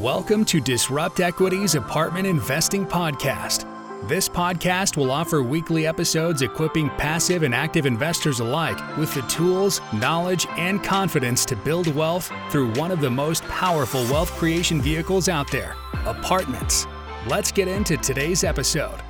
Welcome to Disrupt Equity's Apartment Investing Podcast. This podcast will offer weekly episodes equipping passive and active investors alike with the tools, knowledge, and confidence to build wealth through one of the most powerful wealth creation vehicles out there apartments. Let's get into today's episode.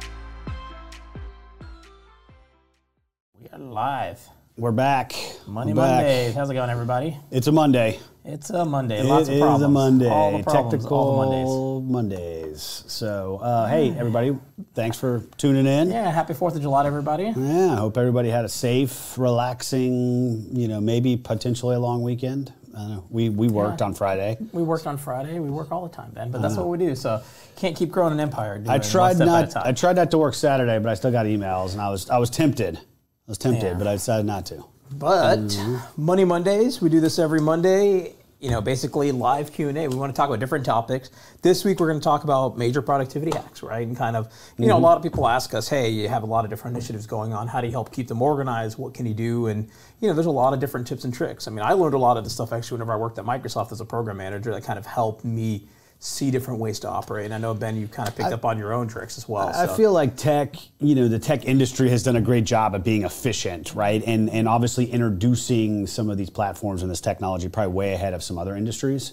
We are live. We're back. Monday We're back. Mondays. How's it going, everybody? It's a Monday. It's a Monday. It of is problems. a Monday. All the problems. Technical All the Mondays. Mondays. So, uh, hey, everybody, thanks for tuning in. Yeah. Happy Fourth of July, to everybody. Yeah, I hope everybody had a safe, relaxing, you know, maybe potentially a long weekend. I don't know. We, we worked Yeah. on Friday. We worked on Friday. We work all the time, Ben. But that's what we do. So can't keep growing an empire. I tried step at a not. I tried not to work Saturday, but I still got emails, and I was I was tempted. I was tempted, Yeah. but I decided not to. But Mm-hmm. Money Mondays, we do this every Monday. You know, basically live Q and A. We want to talk about different topics. This week, we're going to talk about major productivity hacks, right? And kind of, you know, a Mm-hmm. lot of people ask us, "Hey, you have a lot of different initiatives going on. How do you help keep them organized? What can you do?" And you know, there's a lot of different tips and tricks. I mean, I learned a lot of this stuff actually whenever I worked at Microsoft as a program manager. That kind of helped me see different ways to operate. And I know Ben, you kind of picked up on your own tricks as well. I so. feel like tech, you know, the tech industry has done a great job of being efficient, right? And and obviously introducing some of these platforms and this technology probably way ahead of some other industries.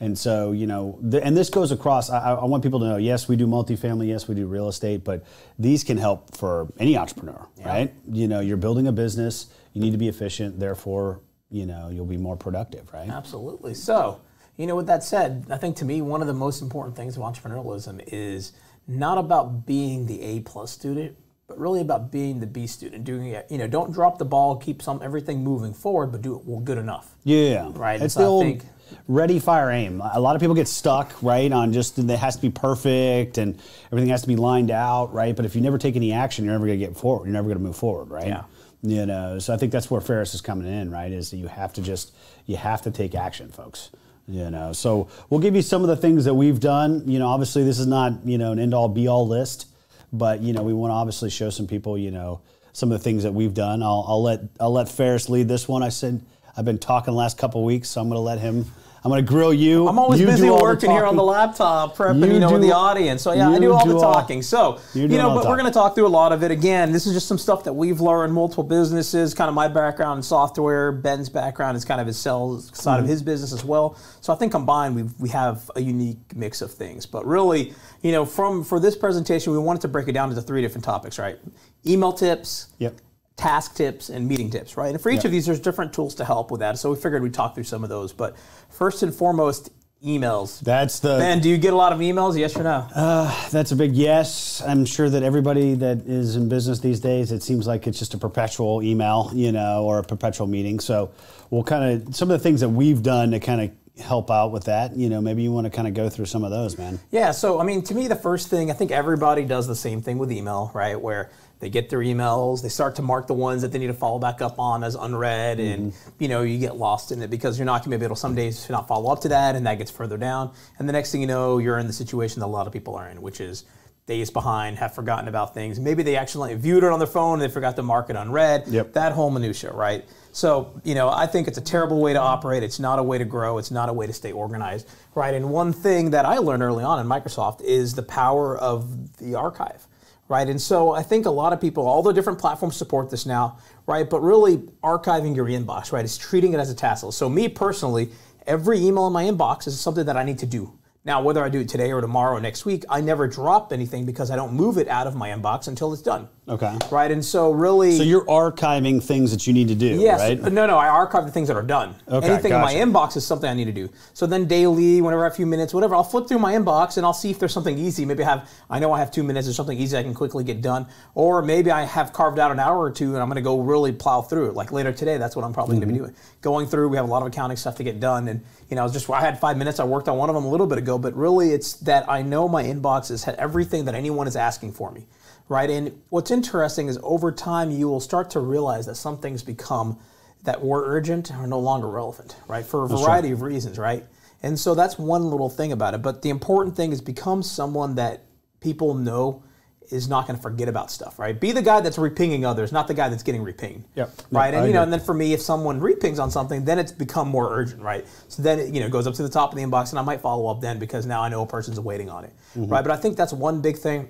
And so, you know, the, and this goes across. I, I want people to know. Yes, we do multifamily. Yes, we do real estate. But these can help for any entrepreneur, right? You know, you're building a business. You need to be efficient. Therefore, you know, you'll be more productive, right? Absolutely. So, you know, with that said, I think to me, one of the most important things of entrepreneurialism is not about being the A plus student, but really about being the B student. Doing it, you know, don't drop the ball, keep some everything moving forward, but do it well good enough. Yeah, Right, It's so the I old think- ready, fire, aim. A lot of people get stuck, right, on just it has to be perfect and everything has to be lined out, right. But if you never take any action, you're never going to get forward. You're never going to move forward, right? Yeah. You know, so I think that's where Ferris is coming in, right? Is that you have to just you have to take action, folks. You know, so we'll give you some of the things that we've done. You know, obviously this is not you know an end all be all list, but you know we want to obviously show some people you know some of the things that we've done. I'll, I'll let I'll let Ferris lead this one. I said I've been talking the last couple weeks, so I'm going to let him. I'm going to grill you. I'm always You busy all working here on the laptop, prepping, You you, know, do- the audience. So yeah, I do all do the all- talking. So You're you know, but we're going to talk through a lot of it. Again, this is just some stuff that we've learned. Multiple businesses, kind of my background in software. Ben's background is kind of his sales side Mm-hmm. of his business as well. So I think combined, we we have a unique mix of things. But really, you know, from for this presentation, we wanted to break it down into three different topics, right? Email tips Yep. Task tips and meeting tips, right? And for each of these, there's different tools to help with that. So we figured we'd talk through some of those. But first and foremost, emails. That's the Ben, do you get a lot of emails? Yes or no? Uh, that's a big yes. I'm sure that everybody that is in business these days, it seems like it's just a perpetual email, you know, or a perpetual meeting. So we'll kind of some of the things that we've done to kind of help out with that. You know, maybe you want to kind of go through some of those, man. Yeah, so I mean, to me, the first thing, I think everybody does the same thing with email, right? Where they get their emails, they start to mark the ones that they need to follow back up on as unread, and mm-hmm. you know, you get lost in it because you're not going to be able to some days not follow up to that, and that gets further down. And the next thing you know, you're in the situation that a lot of people are in, which is days behind, have forgotten about things. Maybe they actually viewed it on their phone and they forgot to mark it unread. Yep. That whole minutia, right? So, you know, I think it's a terrible way to operate. It's not a way to grow. It's not a way to stay organized, right? And one thing that I learned early on in Microsoft is the power of the archive, right? And so I think a lot of people, all the different platforms support this now, right? But really archiving your inbox, right, is treating it as a task list. So me personally, every email in my inbox is something that I need to do. Now, whether I do it today or tomorrow or next week, I never drop anything because I don't move it out of my inbox until it's done. Okay. Right? And so really So you're archiving things that you need to do, Yes. right? No, no. I archive the things that are done. Okay, Anything gotcha. in my inbox is something I need to do. So then daily, whenever I have a few minutes, whatever, I'll flip through my inbox and I'll see if there's something easy. Maybe I have, I know I have two minutes or something easy I can quickly get done. Or maybe I have carved out an hour or two and I'm going to go really plow through it. Like later today, that's what I'm probably going to be Mm-hmm. doing. Going through, we have a lot of accounting stuff to get done. And, you know, I was just, I had five minutes. I worked on one of them a little bit ago, but really it's that I know my inbox has had everything that anyone is asking for me right? And what's interesting is over time you will start to realize that some things become that were urgent are no longer relevant, right? For a variety of reasons, right? And so that's one little thing about it. But the important thing is become someone that people know is not going to forget about stuff, right? Be the guy that's repinging others, not the guy that's getting repinged. Yep. Right. Yep, and I you know, agree. and then for me, if someone repings on something, then it's become more urgent, right? So then it, you know goes up to the top of the inbox, and I might follow up then because now I know a person's waiting on it, Mm-hmm. right? But I think that's one big thing.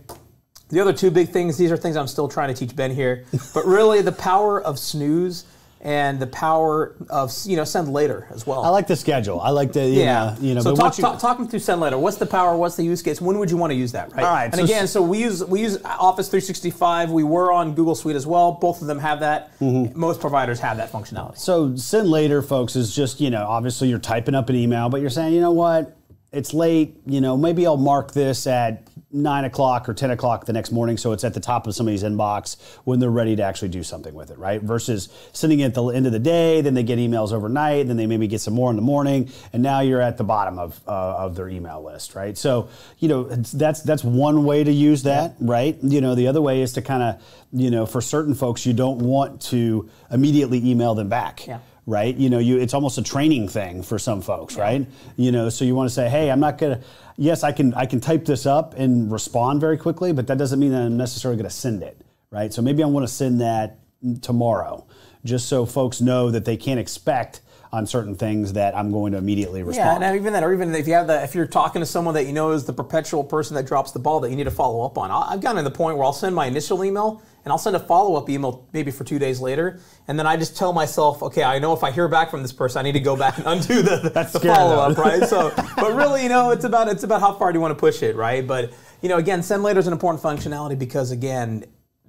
The other two big things, these are things I'm still trying to teach Ben here, but really the power of snooze and the power of you know send later as well. I like the schedule. I like the Yeah, know, you know. So but talk, you- talk, talk me through send later. What's the power? What's the use case? When would you want to use that? Right. All right, And so again, so we use we use Office 365. We were on Google Suite as well. Both of them have that. Mm-hmm. Most providers have that functionality. So send later, folks, is just, you know, obviously you're typing up an email, but you're saying, you know what, it's late, you know, maybe I'll mark this at nine o'clock or 10 o'clock the next morning so it's at the top of somebody's inbox when they're ready to actually do something with it, right? Versus sending it at the end of the day, then they get emails overnight, then they maybe get some more in the morning, and now you're at the bottom of, uh, of their email list, right? So, you know, that's, that's one way to use that, right? You know, the other way is to kind of, you know, for certain folks, you don't want to immediately email them back Yeah. Right? You know, you it's almost a training thing for some folks, right? You know, so you want to say, hey, I'm not gonna. Yes, I can I can type this up and respond very quickly, but that doesn't mean that I'm necessarily going to send it, right? So maybe I want to send that tomorrow, just so folks know that they can't expect on certain things that I'm going to immediately respond. Yeah, and even that, or even if you have the, if you're talking to someone that you know is the perpetual person that drops the ball that you need to follow up on. I've gotten to the point where I'll send my initial email and I'll send a follow up email maybe for two days later, and then I just tell myself, okay, I know if I hear back from this person, I need to go back and undo the, the scary, follow up, right? So, but really, you know, it's about it's about how far do you want to push it, right? But you know, again, send later is an important functionality because again,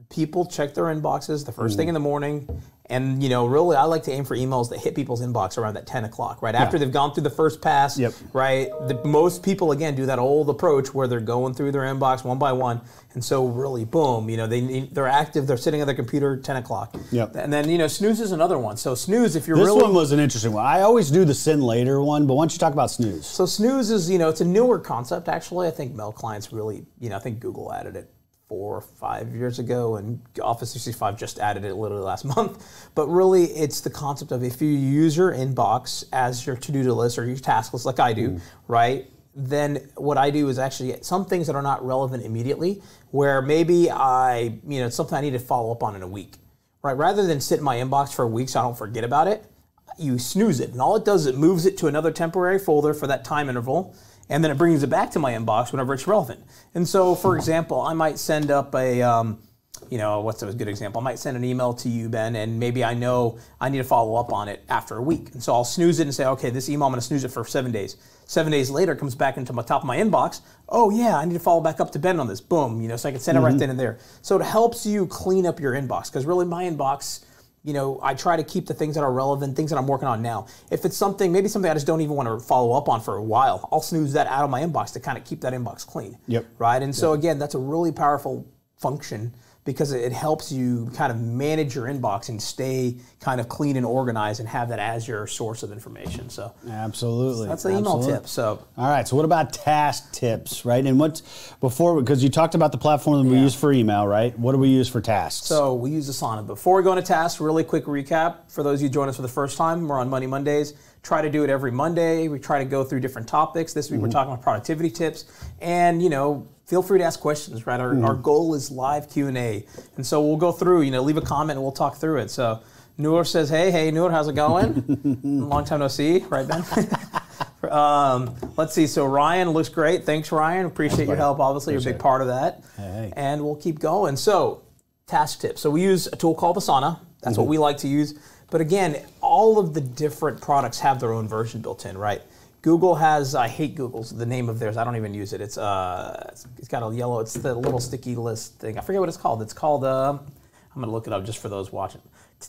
people check their inboxes the first Mm. thing in the morning. And you know, really, I like to aim for emails that hit people's inbox around that 10 o'clock, right after they've gone through the first pass. Yep. Right. The, most people again do that old approach where they're going through their inbox one by one, and so really, boom, you know, they they're active, they're sitting at their computer 10 o'clock. Yep. And then you know, snooze is another one. So snooze, if you're this really one was an interesting one. I always do the send later one, but why don't you talk about snooze? So snooze is, you know, it's a newer concept actually. I think mail clients really, you know, I think Google added it four or five years ago, and Office 365 just added it literally last month. But really, it's the concept of if you use your inbox as your to-do list or your task list, like I do, mm. right? Then what I do is actually some things that are not relevant immediately, where maybe I, you know, it's something I need to follow up on in a week, right? Rather than sit in my inbox for a week so I don't forget about it, you snooze it, and all it does is it moves it to another temporary folder for that time interval, and then it brings it back to my inbox whenever it's relevant. And so, for example, I might send up a, um, you know, what's a good example? I might send an email to you, Ben, and maybe I know I need to follow up on it after a week. And so I'll snooze it and say, okay, this email I'm going to snooze it for seven days. Seven days later, it comes back into my top of my inbox. Oh yeah, I need to follow back up to Ben on this. Boom, you know, so I can send it right then and there. So it helps you clean up your inbox because really my inbox you know, I try to keep the things that are relevant, things that I'm working on now. If it's something, maybe something I just don't even want to follow up on for a while, I'll snooze that out of my inbox to kind of keep that inbox clean. Yep. Right. And so again, that's a really powerful function because it helps you kind of manage your inbox and stay kind of clean and organized and have that as your source of information. So Absolutely. that's the email Absolutely. tip. So All right. So what about task tips, right? And what's before because you talked about the platform that we Yeah. use for email, right? What do we use for tasks? So we use Asana. Before we go into tasks, really quick recap for those of you who join us for the first time. We're on Money Mondays. Try to do it every Monday. We try to go through different topics. This week we're mm-hmm. talking about productivity tips, and you know, feel free to ask questions. Right, our, our goal is live Q and so we'll go through. You know, leave a comment and we'll talk through it. So. Noor says, "Hey, hey, Noor, how's it going? Long time no see, right, Ben? um, let's see. So Ryan looks great. Thanks, Ryan. Appreciate your help. Obviously, you're a big part of that. Hey. And we'll keep going. So, task tips. So we use a tool called Asana. That's what we like to use. But again, all of the different products have their own version built in, right? Google has. I hate Google's the name of theirs. I don't even use it. It's uh, it's- it's got a yellow. It's the little sticky list thing. I forget what it's called. It's called. Um, I'm gonna look it up just for those watching.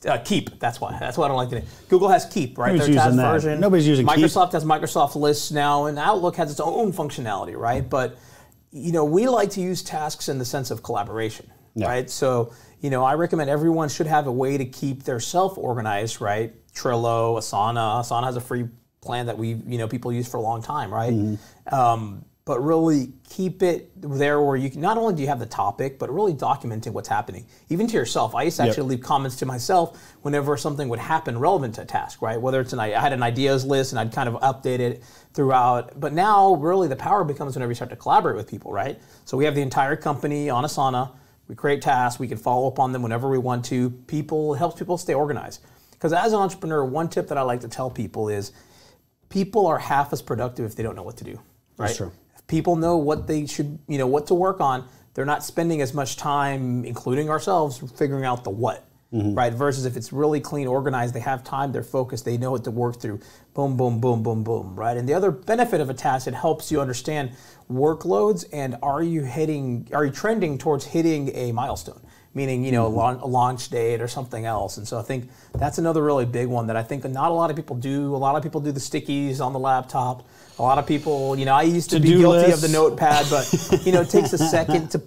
Uh, Keep. That's why. That's why I don't like the name. Google has Keep, right? Nobody's Their task using that. version. Nobody's using Keep. Microsoft has Microsoft Lists now, and Outlook has its own functionality, right? But you know, we like to use tasks in the sense of collaboration, Yeah. right? So, you know, I recommend everyone should have a way to keep their self organized, right? Trello, Asana. Asana has a free plan that we, you know, people use for a long time, right? Um, but really keep it there where you can not only do you have the topic, but really documenting what's happening, even to yourself. I used to actually leave comments to myself whenever something would happen relevant to a task, right? Whether it's an I had an ideas list and I'd kind of update it throughout. But now, really, the power becomes whenever you start to collaborate with people, right? So we have the entire company on Asana. We create tasks. We can follow up on them whenever we want to. People helps people stay organized. Because as an entrepreneur, one tip that I like to tell people is people are half as productive if they don't know what to do. Right? That's true. If people know what they should, you know, what to work on, they're not spending as much time, including ourselves, figuring out the what. Mm-hmm. Right, versus if it's really clean, organized, they have time, they're focused, they know what to work through. Boom, boom, boom, boom, boom. Right, and the other benefit of a task, it helps you understand workloads and are you hitting, are you trending towards hitting a milestone? Meaning you know a launch date or something else. And so I think that's another really big one that I think not a lot of people do. A lot of people do the stickies on the laptop. A lot of people, you know, I used to be To-do guilty lists. of the notepad, but you know, it takes a second to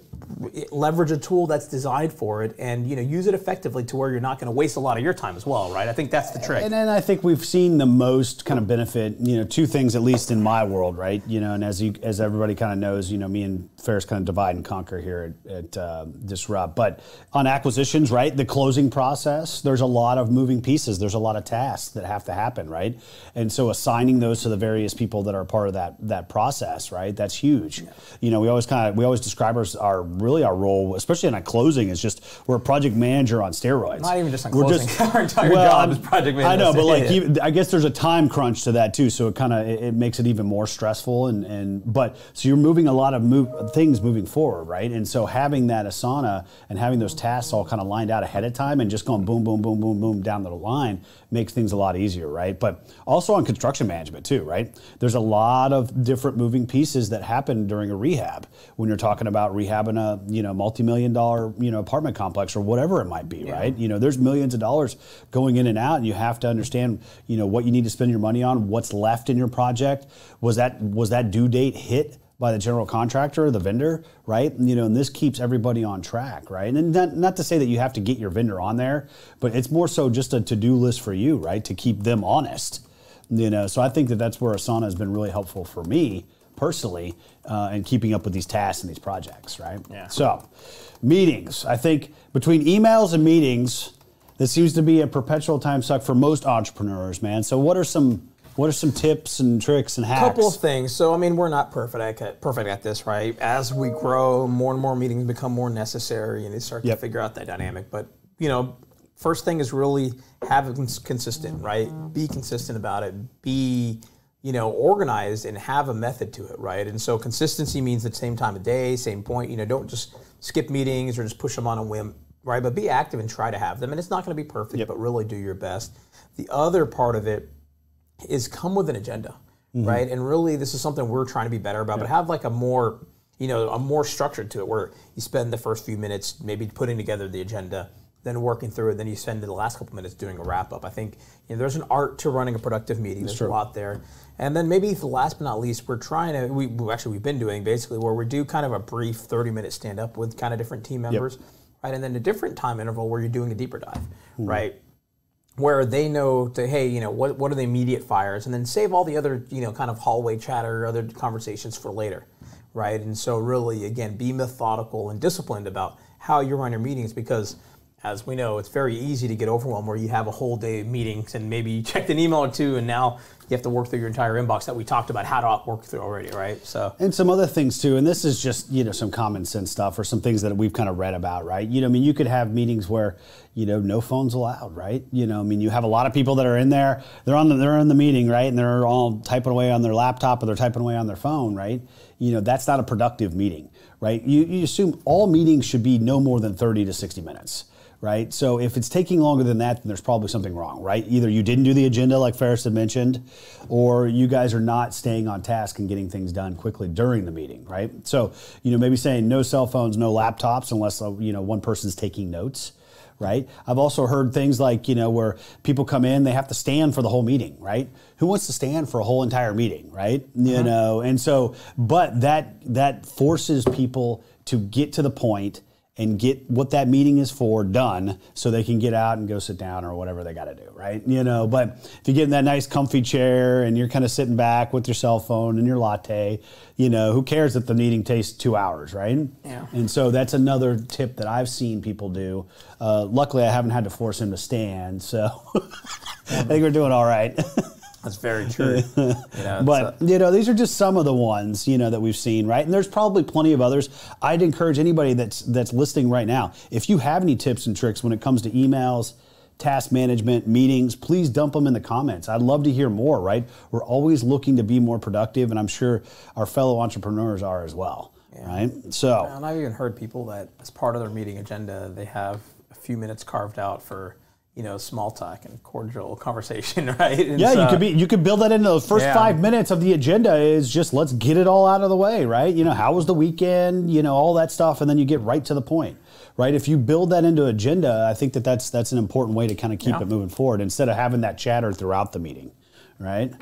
leverage a tool that's designed for it and you know use it effectively to where you're not going to waste a lot of your time as well, right? I think that's the trick. And then I think we've seen the most kind of benefit, you know, two things at least in my world, right? You know, and as you, as everybody kind of knows, you know, me and Ferris kind of divide and conquer here at, at uh, Disrupt. But on acquisitions, right, the closing process, there's a lot of moving pieces. There's a lot of tasks that have to happen, right? And so assigning those to the various people that are part of that that process, right? That's huge. You know, we always kind of we always describe our, our really our role, especially in a closing, is just we're a project manager on steroids. Not even just on We're closing. Our entire job is project manager. I know, but like, Yeah. even, I guess there's a time crunch to that too, so it kind of it, it makes it even more stressful. And and but so you're moving a lot of move, things moving forward, right? And so having that Asana and having those tasks all kind of lined out ahead of time and just going boom, boom, boom, boom, boom down the line makes things a lot easier, right? But also on construction management too, right? There's a lot of different moving pieces that happen during a rehab when you're talking about rehabbing a you know multi-million dollar you know apartment complex or whatever it might be, right? You know, there's millions of dollars going in and out, and you have to understand you know what you need to spend your money on, what's left in your project. Was that was that due date hit? by the general contractor, the vendor, right? You know, and this keeps everybody on track, right? And not, not to say that you have to get your vendor on there, but it's more so just a to-do list for you, right? To keep them honest, you know. So I think that that's where Asana has been really helpful for me personally, uh, in keeping up with these tasks and these projects, right? Yeah. So, meetings. I think between emails and meetings, this seems to be a perpetual time suck for most entrepreneurs, man. So, what are some what are some tips and tricks and hacks? A couple of things. So I mean, we're not perfect at perfect at this, right? As we grow, more and more meetings become more necessary, and they start Yep. to figure out that dynamic. But you know, first thing is really have it consistent, right? Be consistent about it. Be you know organized and have a method to it, right? And so consistency means the same time of day, same point. You know, don't just skip meetings or just push them on a whim. Right, but be active and try to have them, and it's not going to be perfect, but really do your best. The other part of it is come with an agenda, mm-hmm. right? And really, this is something we're trying to be better about. But have like a more, you know, a more structured to it, where you spend the first few minutes maybe putting together the agenda, then working through it, then you spend the last couple minutes doing a wrap up. I think you know, there's an art to running a productive meeting. There's a lot there. And then maybe the last but not least, we're trying to. We we- actually we've been doing basically where we do kind of a brief 30 minute stand up with kind of different team members, right? And then a different time interval where you're doing a deeper dive, right? where they know to hey you know what what are the immediate fires and then save all the other you know kind of hallway chatter or other conversations for later right and so really again be methodical and disciplined about how you run your meetings because as we know it's very easy to get overwhelmed where you have a whole day of meetings and maybe you checked an email or two and now you have to work through your entire inbox that we talked about how to work through already right so And some other things too, and this is just you know some common sense stuff or some things that we've kind of read about, right? You know, I mean, you could have meetings where you know no phones allowed, right? You know, I mean, you have a lot of people that are in there, they're on the, they're in the meeting, right, and they're all typing away on their laptop or they're typing away on their phone, right? You know, that's not a productive meeting, right? You, you assume all meetings should be no more than thirty to sixty minutes. Right, so if it's taking longer than that, then there's probably something wrong, right? Either you didn't do the agenda, like Ferris had mentioned, or you guys are not staying on task and getting things done quickly during the meeting, right? So, you know, maybe saying no cell phones, no laptops, unless uh, you know one person's taking notes, right? I've also heard things like you know where people come in, they have to stand for the whole meeting, right? Who wants to stand for a whole entire meeting, right? You know, and so, but that that forces people to get to the point and get what that meeting is for done so they can get out and go sit down or whatever they got to do, right? You know, but if you get in that nice comfy chair and you're kind of sitting back with your cell phone and your latte, you know, who cares if the meeting takes two hours, right? Yeah. And so that's another tip that I've seen people do. Uh, luckily, I haven't had to force him to stand, so I think we're doing all right. That's very true. you know, But uh, you know, these are just some of the ones you know that we've seen, right? And there's probably plenty of others. I'd encourage anybody that's that's listening right now, if you have any tips and tricks when it comes to emails, task management, meetings, please dump them in the comments. I'd love to hear more. Right? We're always looking to be more productive, and I'm sure our fellow entrepreneurs are as well. Right? So. And I've even heard people that, as part of their meeting agenda, they have a few minutes carved out for, you know, small talk and cordial conversation, right? And Yeah, you could be you could build that into the first Yeah. five minutes of the agenda is just let's get it all out of the way, right? You know, how was the weekend? You know, all that stuff, and then you get right to the point, right? If you build that into agenda, I think that that's that's an important way to kind of keep Yeah. it moving forward instead of having that chatter throughout the meeting, right?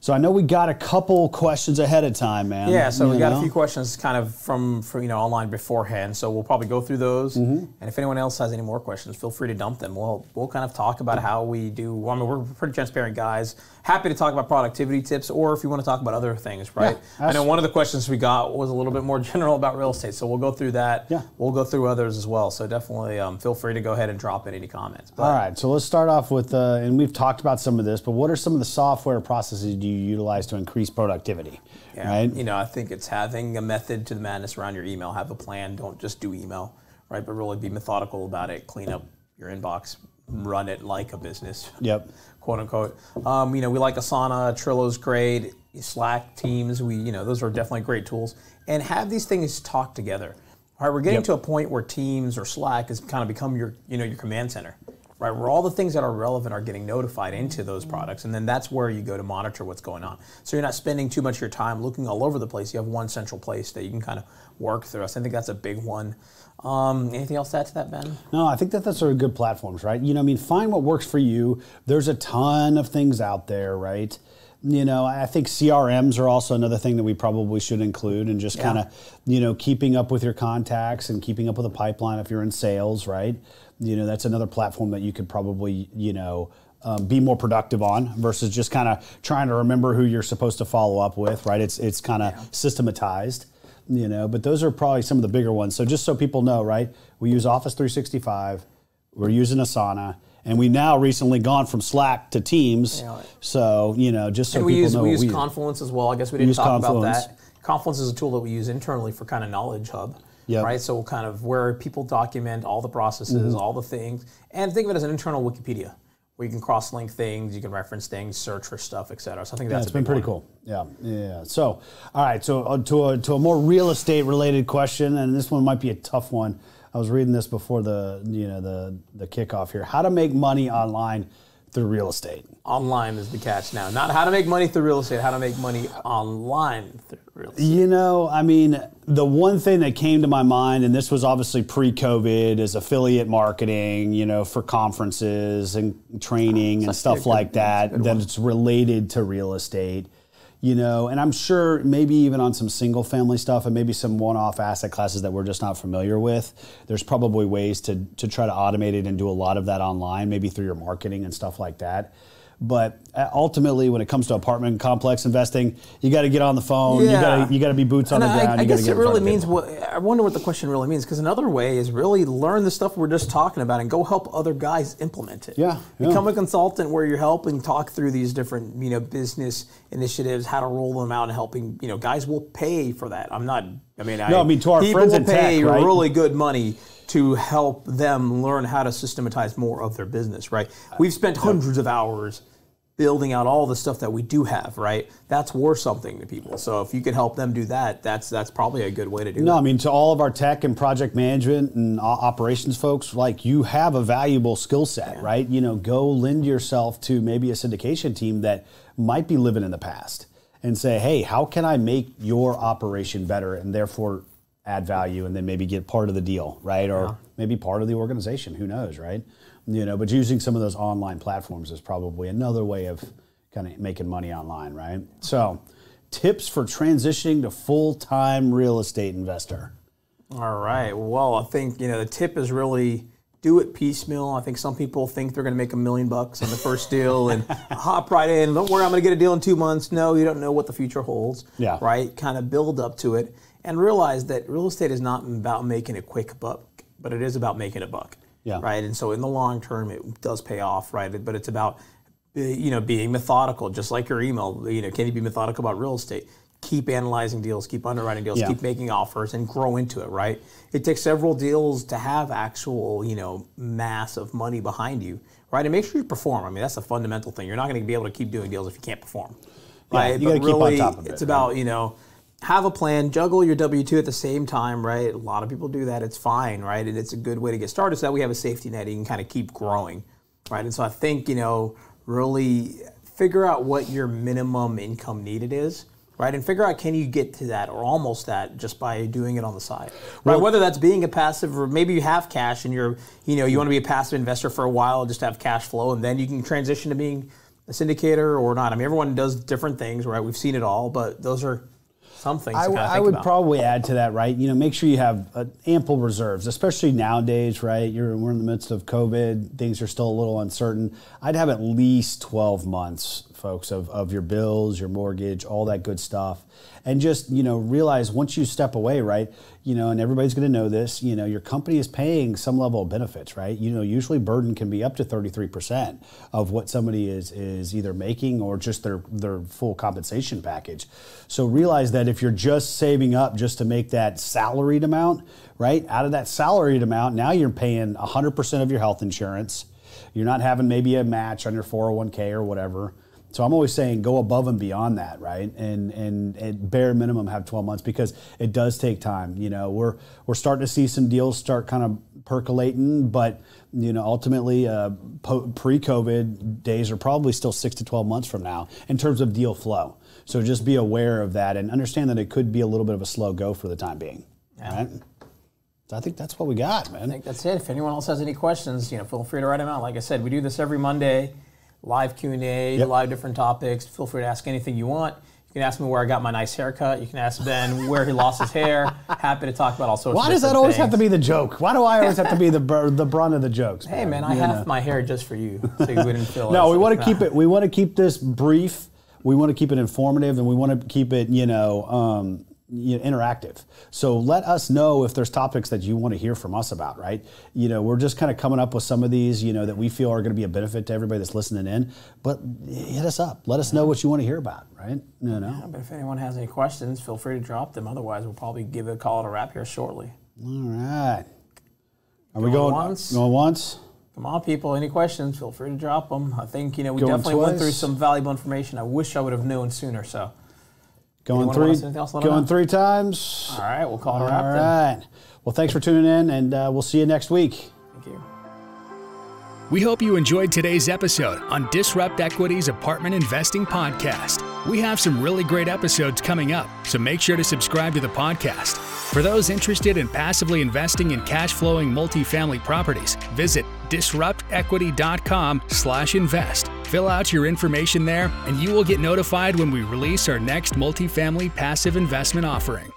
So I know we got a couple questions ahead of time, man. Yeah, so we got know? a few questions kind of from, from you know online beforehand. So we'll probably go through those, Mm-hmm. and if anyone else has any more questions, feel free to dump them. We'll we'll kind of talk about how we do. Well, I mean, we're pretty transparent guys. Happy to talk about productivity tips, or if you want to talk about other things, right? Yeah, I know one of the questions we got was a little bit more general about real estate, so we'll go through that. Yeah. we'll go through others as well. So definitely um, feel free to go ahead and drop in any comments. But All right, so let's start off with, uh, and we've talked about some of this, but what are some of the software processes do you utilize to increase productivity? Yeah. Right? You know, I think it's having a method to the madness around your email. Have a plan. Don't just do email, right? But really be methodical about it. Clean up your inbox. Run it like a business. Yep. Quote unquote. Um, you know, we like Asana. Trello's great. Slack, Teams. We, you know, those are definitely great tools. And have these things talk together. All right, we're getting Yep. to a point where Teams or Slack has kind of become your, you know, your command center, right? Where all the things that are relevant are getting notified into those products, and then that's where you go to monitor what's going on. So you're not spending too much of your time looking all over the place. You have one central place that you can kind of work through. So I think that's a big one. Um, anything else to add to that, Ben? No, I think that that's sort of good platforms, right? You know, I mean, find what works for you. There's a ton of things out there, right? You know, I think CRMs are also another thing that we probably should include and just Yeah. kind of, you know, keeping up with your contacts and keeping up with a pipeline if you're in sales, right? You know, that's another platform that you could probably, you know, um, be more productive on versus just kind of trying to remember who you're supposed to follow up with, right? It's it's kind of systematized you know but those are probably some of the bigger ones so just so people know right we use office 365 we're using asana and we now recently gone from slack to teams Yeah. so you know just so And we people use know we use Confluence as well. I guess we didn't talk about Confluence. that. Confluence is a tool that we use internally for kind of knowledge hub. Yep. Right, so kind of where people document all the processes, Mm-hmm. all the things, and think of it as an internal Wikipedia, where you can cross-link things, you can reference things, search for stuff, et cetera. So I think Yeah, that's it's a been pretty one. cool. Yeah, yeah. So, all right. So, uh, to a to a more real estate related question, and this one might be a tough one. I was reading this before the you know the the kickoff here. How to make money online through real estate? Online is the catch now. Not how to make money through real estate, how to make money online through real estate. You know, I mean, the one thing that came to my mind, and this was obviously pre COVID, is affiliate marketing, you know, for conferences and training and stuff like that, good that it's related to real estate. You know, and I'm sure maybe even on some single family stuff and maybe some one off asset classes that we're just not familiar with, there's probably ways to, to try to automate it and do a lot of that online, maybe through your marketing and stuff like that. But uh, ultimately, when it comes to apartment complex investing, you got to get on the phone. You Yeah. got to you got to be boots on And the I, ground. I you guess get it really means what I wonder what the question really means because another way is really learn the stuff we're just talking about and go help other guys implement it. Yeah, yeah. Become a consultant where you're helping talk through these different you know business initiatives, how to roll them out, and helping you know guys will pay for that. I'm not. I mean, No, I mean, to our friends will in tech, pay right? really good money to help them learn how to systematize more of their business. Right? We've spent hundreds of hours building out all the stuff that we do have, right? That's worth something to people. So if you could help them do that, that's that's probably a good way to do No, it. No, I mean to all of our tech and project management and operations folks, like you have a valuable skill set, right? You know, go lend yourself to maybe a syndication team that might be living in the past and say, "Hey, how can I make your operation better and therefore add value and then maybe get part of the deal, right? Or maybe part of the organization, who knows, right? You know, but using some of those online platforms is probably another way of kind of making money online, right? So, tips for transitioning to full-time real estate investor. All right. Well, I think you know the tip is really do it piecemeal. I think some people think they're going to make a million bucks on the first deal and hop right in. Don't worry, I'm going to get a deal in two months. No, you don't know what the future holds. Yeah. Right. Kind of build up to it and realize that real estate is not about making a quick buck, but it is about making a buck. Yeah. Right. And so in the long term, it does pay off. Right. But it's about uh, you know being methodical, just like your email. You know, can you be methodical about real estate? keep analyzing deals, keep underwriting deals, Yeah. keep making offers, and grow into it. Right? It takes several deals to have actual, you know, mass of money behind you. Right? And make sure you perform. I mean, that's a fundamental thing. You're not going to be able to keep doing deals if you can't perform. Yeah, Right? you But keep on really, top of it, It's about you know. Have a plan, juggle your W 2 at the same time, right? A lot of people do that. It's fine, right? And it's a good way to get started so that we have a safety net. You can kind of keep growing, right? And so I think, you know, really figure out what your minimum income needed is, right? And figure out can you get to that or almost that just by doing it on the side, right? Well- Whether that's being a passive or maybe you have cash and you're, you know, you want to be a passive investor for a while, just have cash flow, and then you can transition to being a syndicator or not. I mean, everyone does different things, right? We've seen it all, but those are some things I, to w- kind of I would about. probably add to that, right? You know, make sure you have uh, ample reserves, especially nowadays, right? You're we're in the midst of COVID; things are still a little uncertain. I'd have at least 12 months, folks, of, of your bills, your mortgage, all that good stuff, and just you know realize once you step away, right? You know, and everybody's going to know this. You know, your company is paying some level of benefits, right? You know, usually burden can be up to 33 percent of what somebody is is either making or just their their full compensation package. So realize that if you're just saving up just to make that salaried amount, right? Out of that salaried amount, now you're paying 100% of your health insurance. You're not having maybe a match on your 401k or whatever. So I'm always saying go above and beyond that, right? And and at bare minimum have 12 months because it does take time. You know, we're we're starting to see some deals start kind of percolating, but you know, ultimately, uh, po- pre-COVID days are probably still six to 12 months from now in terms of deal flow. So just be aware of that and understand that it could be a little bit of a slow go for the time being. Right? So I think that's what we got, man. I think that's it. If anyone else has any questions, you know, feel free to write them out. Like I said, we do this every Monday, live Q and A, Yep. live different topics. Feel free to ask anything you want. You can ask me where I got my nice haircut. You can ask Ben where he lost his hair. Happy to talk about all sorts. Why does that always have to be the joke? Why do I always have to be the br- the brunt of the jokes? Hey man, I You have know? my hair just for you, so you wouldn't feel. No, we want to keep it. We want to keep this brief. We want to keep it informative, and we want to keep it, you know, um, you know, interactive. So let us know if there's topics that you want to hear from us about. Right? You know, we're just kind of coming up with some of these, you know, that we feel are going to be a benefit to everybody that's listening in. But hit us up. Let us know what you want to hear about. Right? You know. But if anyone has any questions, feel free to drop them. Otherwise, we'll probably give a call to wrap here shortly. All right. Are we Going going once? Going once? Come on, people. Any questions? Feel free to drop them. I think you know we Going definitely went through some valuable information. I wish I would have known sooner. So, Going three. else? Going know. three times. all right, we'll call it a All wrap then. Well, thanks for tuning in, and uh, we'll see you next week. Thank you. We hope you enjoyed today's episode on Disrupt Equity's Apartment Investing Podcast. We have some really great episodes coming up, so make sure to subscribe to the podcast. For those interested in passively investing in cash flowing multifamily properties, visit disruptequity.com/invest. Fill out your information there, and you will get notified when we release our next multifamily passive investment offering.